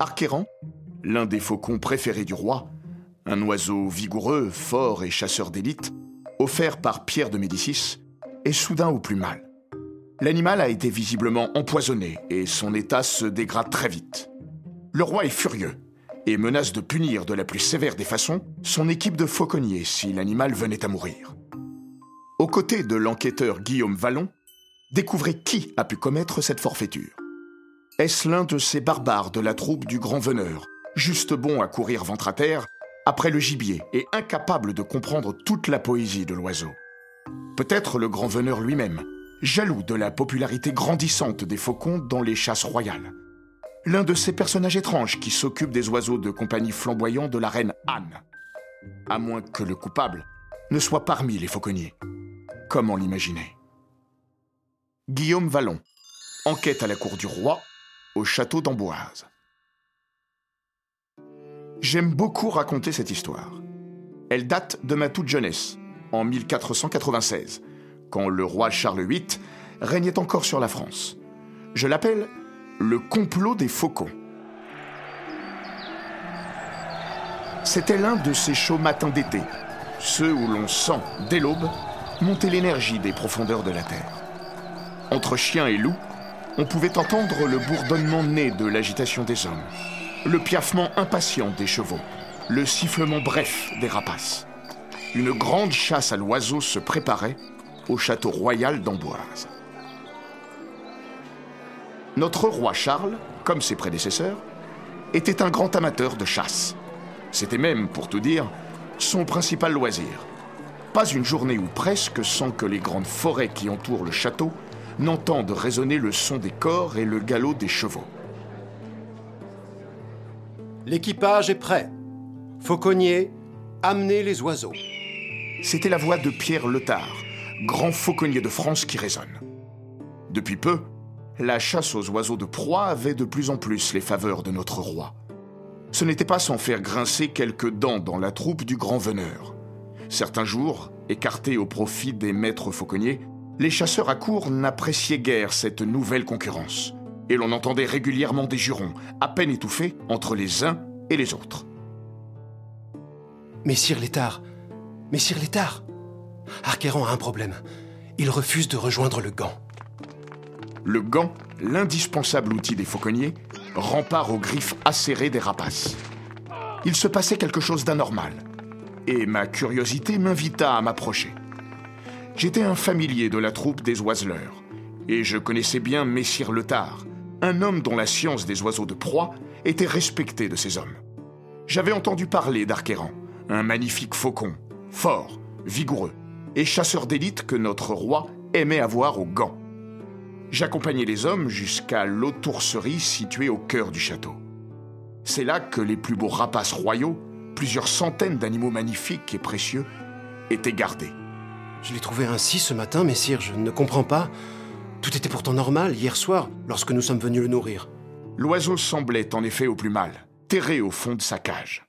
Arquéran, l'un des faucons préférés du roi, un oiseau vigoureux, fort et chasseur d'élite, offert par Pierre de Médicis, est soudain au plus mal. L'animal a été visiblement empoisonné et son état se dégrade très vite. Le roi est furieux et menace de punir de la plus sévère des façons son équipe de fauconniers si l'animal venait à mourir. Aux côtés de l'enquêteur Guillaume Vallon, découvrez qui a pu commettre cette forfaiture. Est-ce l'un de ces barbares de la troupe du grand veneur, juste bon à courir ventre à terre, après le gibier et incapable de comprendre toute la poésie de l'oiseau? Peut-être le grand veneur lui-même, jaloux de la popularité grandissante des faucons dans les chasses royales. L'un de ces personnages étranges qui s'occupent des oiseaux de compagnie flamboyants de la reine Anne. À moins que le coupable ne soit parmi les fauconniers. Comment l'imaginer? Guillaume Vallon, enquête à la cour du roi, au château d'Amboise. J'aime beaucoup raconter cette histoire. Elle date de ma toute jeunesse, en 1496, quand le roi Charles VIII régnait encore sur la France. Je l'appelle le complot des faucons. C'était l'un de ces chauds matins d'été, ceux où l'on sent, dès l'aube, monter l'énergie des profondeurs de la terre. Entre chiens et loups, on pouvait entendre le bourdonnement né de l'agitation des hommes, le piaffement impatient des chevaux, le sifflement bref des rapaces. Une grande chasse à l'oiseau se préparait au château royal d'Amboise. Notre roi Charles, comme ses prédécesseurs, était un grand amateur de chasse. C'était même, pour tout dire, son principal loisir. Pas une journée ou presque sans que les grandes forêts qui entourent le château n'entendent résonner le son des corps et le galop des chevaux. L'équipage est prêt. Fauconnier, amenez les oiseaux. C'était la voix de Pierre Letard, grand fauconnier de France qui résonne. Depuis peu, la chasse aux oiseaux de proie avait de plus en plus les faveurs de notre roi. Ce n'était pas sans faire grincer quelques dents dans la troupe du grand veneur. Certains jours, écartés au profit des maîtres fauconniers, les chasseurs à court n'appréciaient guère cette nouvelle concurrence, et l'on entendait régulièrement des jurons, à peine étouffés, entre les uns et les autres. Messire Létard, Messire Létard, Arqueron a un problème. Il refuse de rejoindre le gant. Le gant, l'indispensable outil des fauconniers, rempart aux griffes acérées des rapaces. Il se passait quelque chose d'anormal, et ma curiosité m'invita à m'approcher. J'étais un familier de la troupe des oiseleurs, et je connaissais bien Messire Letard, un homme dont la science des oiseaux de proie était respectée de ses hommes. J'avais entendu parler d'Arquéran, un magnifique faucon, fort, vigoureux, et chasseur d'élite que notre roi aimait avoir au gant. J'accompagnais les hommes jusqu'à l'autourserie située au cœur du château. C'est là que les plus beaux rapaces royaux, plusieurs centaines d'animaux magnifiques et précieux, étaient gardés. Je l'ai trouvé ainsi ce matin, messire, je ne comprends pas. Tout était pourtant normal hier soir, lorsque nous sommes venus le nourrir. L'oiseau semblait en effet au plus mal, terré au fond de sa cage.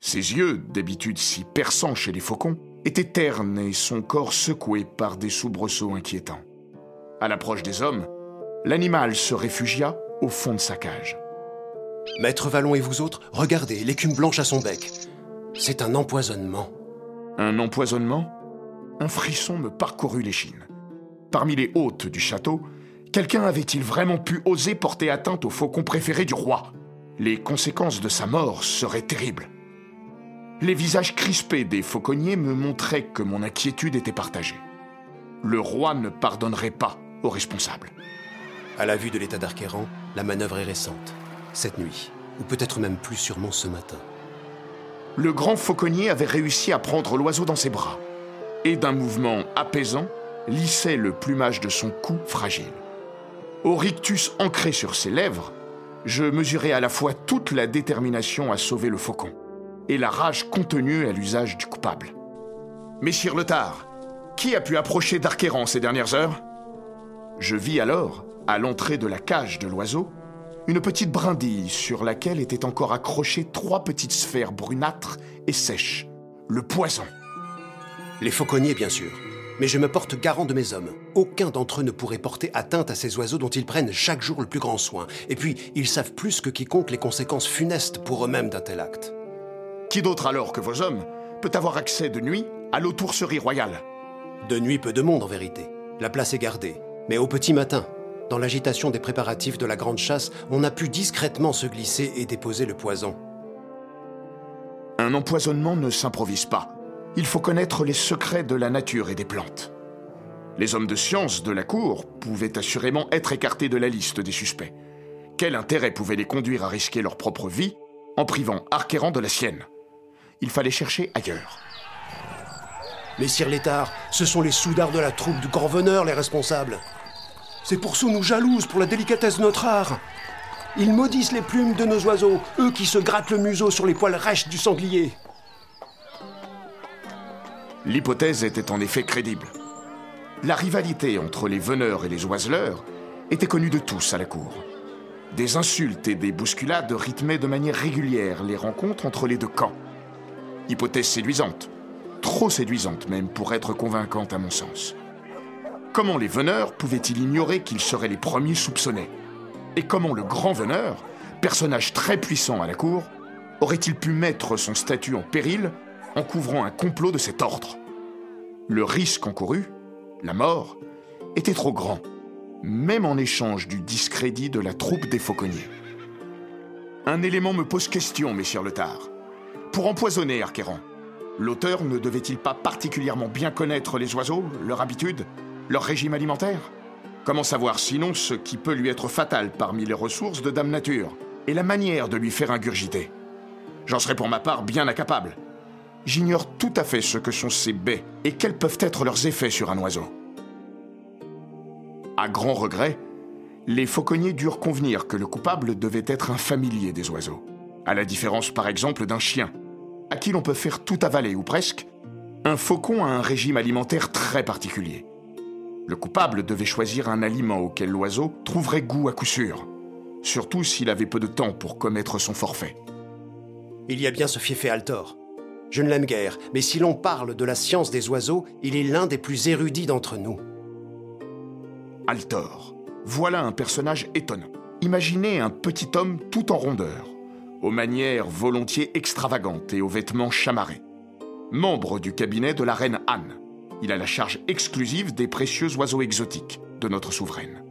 Ses yeux, d'habitude si perçants chez les faucons, étaient ternes et son corps secoué par des soubresauts inquiétants. À l'approche des hommes, l'animal se réfugia au fond de sa cage. Maître Vallon et vous autres, regardez l'écume blanche à son bec. C'est un empoisonnement. Un empoisonnement? Un frisson me parcourut l'échine. Parmi les hôtes du château, quelqu'un avait-il vraiment pu oser porter atteinte au faucon préféré du roi? Les conséquences de sa mort seraient terribles. Les visages crispés des fauconniers me montraient que mon inquiétude était partagée. Le roi ne pardonnerait pas aux responsables. À la vue de l'état d'Arquéran, la manœuvre est récente. Cette nuit, ou peut-être même plus sûrement ce matin. Le grand fauconnier avait réussi à prendre l'oiseau dans ses bras et d'un mouvement apaisant, lissait le plumage de son cou fragile. Au rictus ancré sur ses lèvres, je mesurais à la fois toute la détermination à sauver le faucon et la rage contenue à l'usage du coupable. Messire Letard, qui a pu approcher d'Arquéran ces dernières heures? Je vis alors, à l'entrée de la cage de l'oiseau, une petite brindille sur laquelle étaient encore accrochées trois petites sphères brunâtres et sèches. Le poison. Les fauconniers, bien sûr. Mais je me porte garant de mes hommes. Aucun d'entre eux ne pourrait porter atteinte à ces oiseaux dont ils prennent chaque jour le plus grand soin. Et puis, ils savent plus que quiconque les conséquences funestes pour eux-mêmes d'un tel acte. Qui d'autre alors que vos hommes peut avoir accès de nuit à l'autourserie royale? De nuit, peu de monde en vérité. La place est gardée. Mais au petit matin, dans l'agitation des préparatifs de la grande chasse, on a pu discrètement se glisser et déposer le poison. Un empoisonnement ne s'improvise pas. Il faut connaître les secrets de la nature et des plantes. Les hommes de science de la cour pouvaient assurément être écartés de la liste des suspects. Quel intérêt pouvait les conduire à risquer leur propre vie en privant Arqueran de la sienne? Il fallait chercher ailleurs. Messire Létard, ce sont les soudards de la troupe du grand veneur les responsables. C'est pour nous jalouse pour la délicatesse de notre art. Ils maudissent les plumes de nos oiseaux, eux qui se grattent le museau sur les poils rêches du sanglier. L'hypothèse était en effet crédible. La rivalité entre les veneurs et les oiseleurs était connue de tous à la cour. Des insultes et des bousculades rythmaient de manière régulière les rencontres entre les deux camps. Hypothèse séduisante, trop séduisante même pour être convaincante à mon sens. Comment les veneurs pouvaient-ils ignorer qu'ils seraient les premiers soupçonnés? Et comment le grand veneur, personnage très puissant à la cour, aurait-il pu mettre son statut en péril en couvrant un complot de cet ordre Le risque encouru, la mort, était trop grand, même en échange du discrédit de la troupe des fauconniers. Un élément me pose question, messieurs Letard. Pour empoisonner Arqueran, l'auteur ne devait-il pas particulièrement bien connaître les oiseaux, leur habitude, leur régime alimentaire? Comment savoir sinon ce qui peut lui être fatal parmi les ressources de Dame Nature et la manière de lui faire ingurgiter? J'en serais pour ma part bien incapable. J'ignore tout à fait ce que sont ces baies et quels peuvent être leurs effets sur un oiseau. À grand regret, les fauconniers durent convenir que le coupable devait être un familier des oiseaux, à la différence par exemple d'un chien, à qui l'on peut faire tout avaler ou presque, un faucon a un régime alimentaire très particulier. Le coupable devait choisir un aliment auquel l'oiseau trouverait goût à coup sûr, surtout s'il avait peu de temps pour commettre son forfait. Il y a bien ce fiefé Altor. Je ne l'aime guère, mais si l'on parle de la science des oiseaux, il est l'un des plus érudits d'entre nous. Altor. Voilà un personnage étonnant. Imaginez un petit homme tout en rondeur, aux manières volontiers extravagantes et aux vêtements chamarrés. Membre du cabinet de la reine Anne, il a la charge exclusive des précieux oiseaux exotiques de notre souveraine.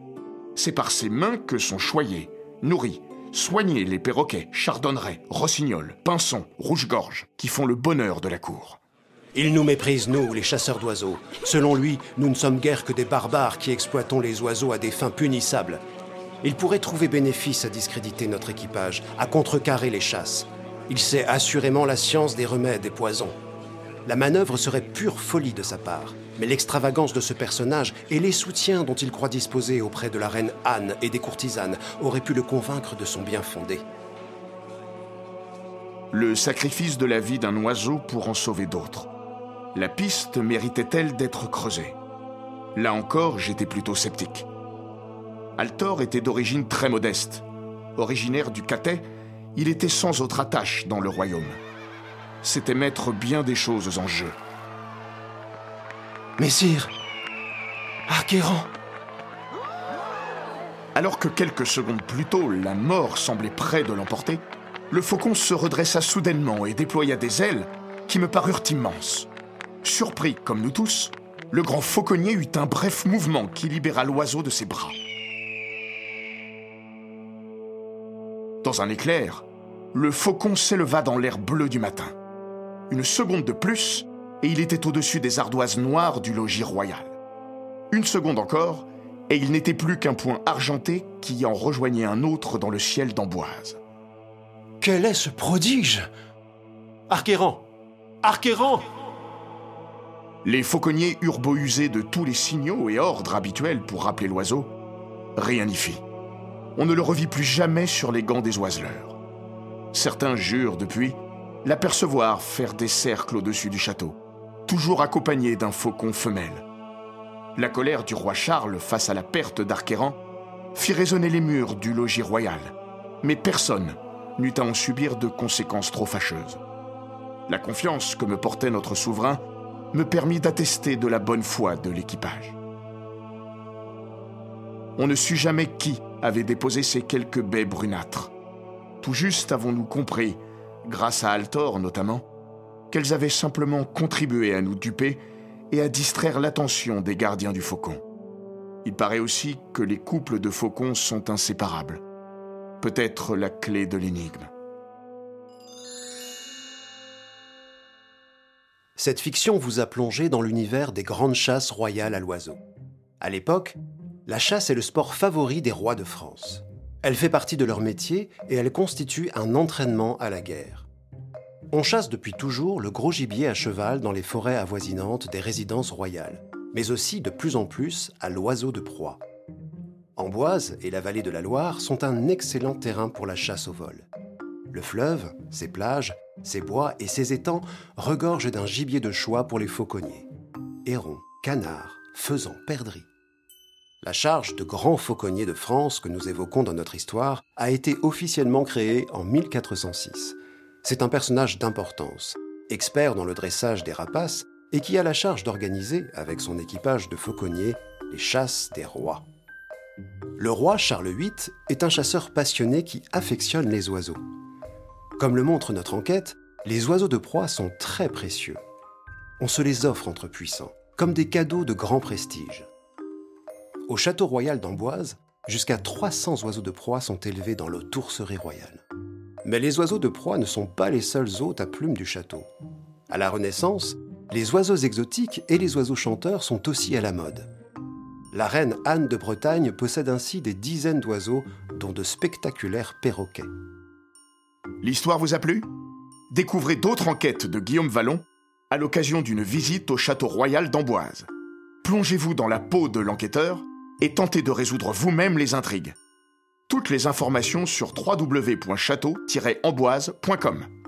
C'est par ses mains que sont choyés, nourris, soignés les perroquets, chardonnerets, rossignols, pinsons, rouge-gorge, qui font le bonheur de la cour. Il nous méprise, nous, les chasseurs d'oiseaux. Selon lui, nous ne sommes guère que des barbares qui exploitons les oiseaux à des fins punissables. Il pourrait trouver bénéfice à discréditer notre équipage, à contrecarrer les chasses. Il sait assurément la science des remèdes et poisons. La manœuvre serait pure folie de sa part, mais l'extravagance de ce personnage et les soutiens dont il croit disposer auprès de la reine Anne et des courtisanes auraient pu le convaincre de son bien fondé. Le sacrifice de la vie d'un oiseau pour en sauver d'autres. La piste méritait-elle d'être creusée? Là encore, j'étais plutôt sceptique. Altor était d'origine très modeste. Originaire du Catay, il était sans autre attache dans le royaume c'était mettre bien des choses en jeu. Messire Arqueran Alors que quelques secondes plus tôt, la mort semblait près de l'emporter, le faucon se redressa soudainement et déploya des ailes qui me parurent immenses. Surpris comme nous tous, le grand fauconnier eut un bref mouvement qui libéra l'oiseau de ses bras. Dans un éclair, le faucon s'éleva dans l'air bleu du matin. Une seconde de plus, et il était au-dessus des ardoises noires du logis royal. Une seconde encore, et il n'était plus qu'un point argenté qui en rejoignait un autre dans le ciel d'Amboise. Quel est ce prodige? Arquéran Arquéran Les fauconniers eurent beau user de tous les signaux et ordres habituels pour rappeler l'oiseau, rien n'y fit. On ne le revit plus jamais sur les gants des oiseleurs. Certains jurent depuis l'apercevoir faire des cercles au-dessus du château, toujours accompagné d'un faucon femelle. La colère du roi Charles face à la perte d'Arqueran fit résonner les murs du logis royal, mais personne n'eut à en subir de conséquences trop fâcheuses. La confiance que me portait notre souverain me permit d'attester de la bonne foi de l'équipage. On ne sut jamais qui avait déposé ces quelques baies brunâtres. Tout juste avons-nous compris, grâce à Altor notamment, qu'elles avaient simplement contribué à nous duper et à distraire l'attention des gardiens du faucon. Il paraît aussi que les couples de faucons sont inséparables. Peut-être la clé de l'énigme. Cette fiction vous a plongé dans l'univers des grandes chasses royales à l'oiseau. À l'époque, la chasse est le sport favori des rois de France. Elle fait partie de leur métier et elle constitue un entraînement à la guerre. On chasse depuis toujours le gros gibier à cheval dans les forêts avoisinantes des résidences royales, mais aussi de plus en plus à l'oiseau de proie. Amboise et la vallée de la Loire sont un excellent terrain pour la chasse au vol. Le fleuve, ses plages, ses bois et ses étangs regorgent d'un gibier de choix pour les fauconniers. Hérons, canards, faisans, perdrix. La charge de grand fauconnier de France que nous évoquons dans notre histoire a été officiellement créée en 1406. C'est un personnage d'importance, expert dans le dressage des rapaces et qui a la charge d'organiser, avec son équipage de fauconniers, les chasses des rois. Le roi Charles VIII est un chasseur passionné qui affectionne les oiseaux. Comme le montre notre enquête, les oiseaux de proie sont très précieux. On se les offre entre puissants, comme des cadeaux de grand prestige. Au château royal d'Amboise, jusqu'à 300 oiseaux de proie sont élevés dans le tourcerie royale. Mais les oiseaux de proie ne sont pas les seuls hôtes à plumes du château. À la Renaissance, les oiseaux exotiques et les oiseaux chanteurs sont aussi à la mode. La reine Anne de Bretagne possède ainsi des dizaines d'oiseaux, dont de spectaculaires perroquets. L'histoire vous a plu? Découvrez d'autres enquêtes de Guillaume Vallon à l'occasion d'une visite au château royal d'Amboise. Plongez-vous dans la peau de l'enquêteur et tentez de résoudre vous-même les intrigues. Toutes les informations sur www.château-amboise.com.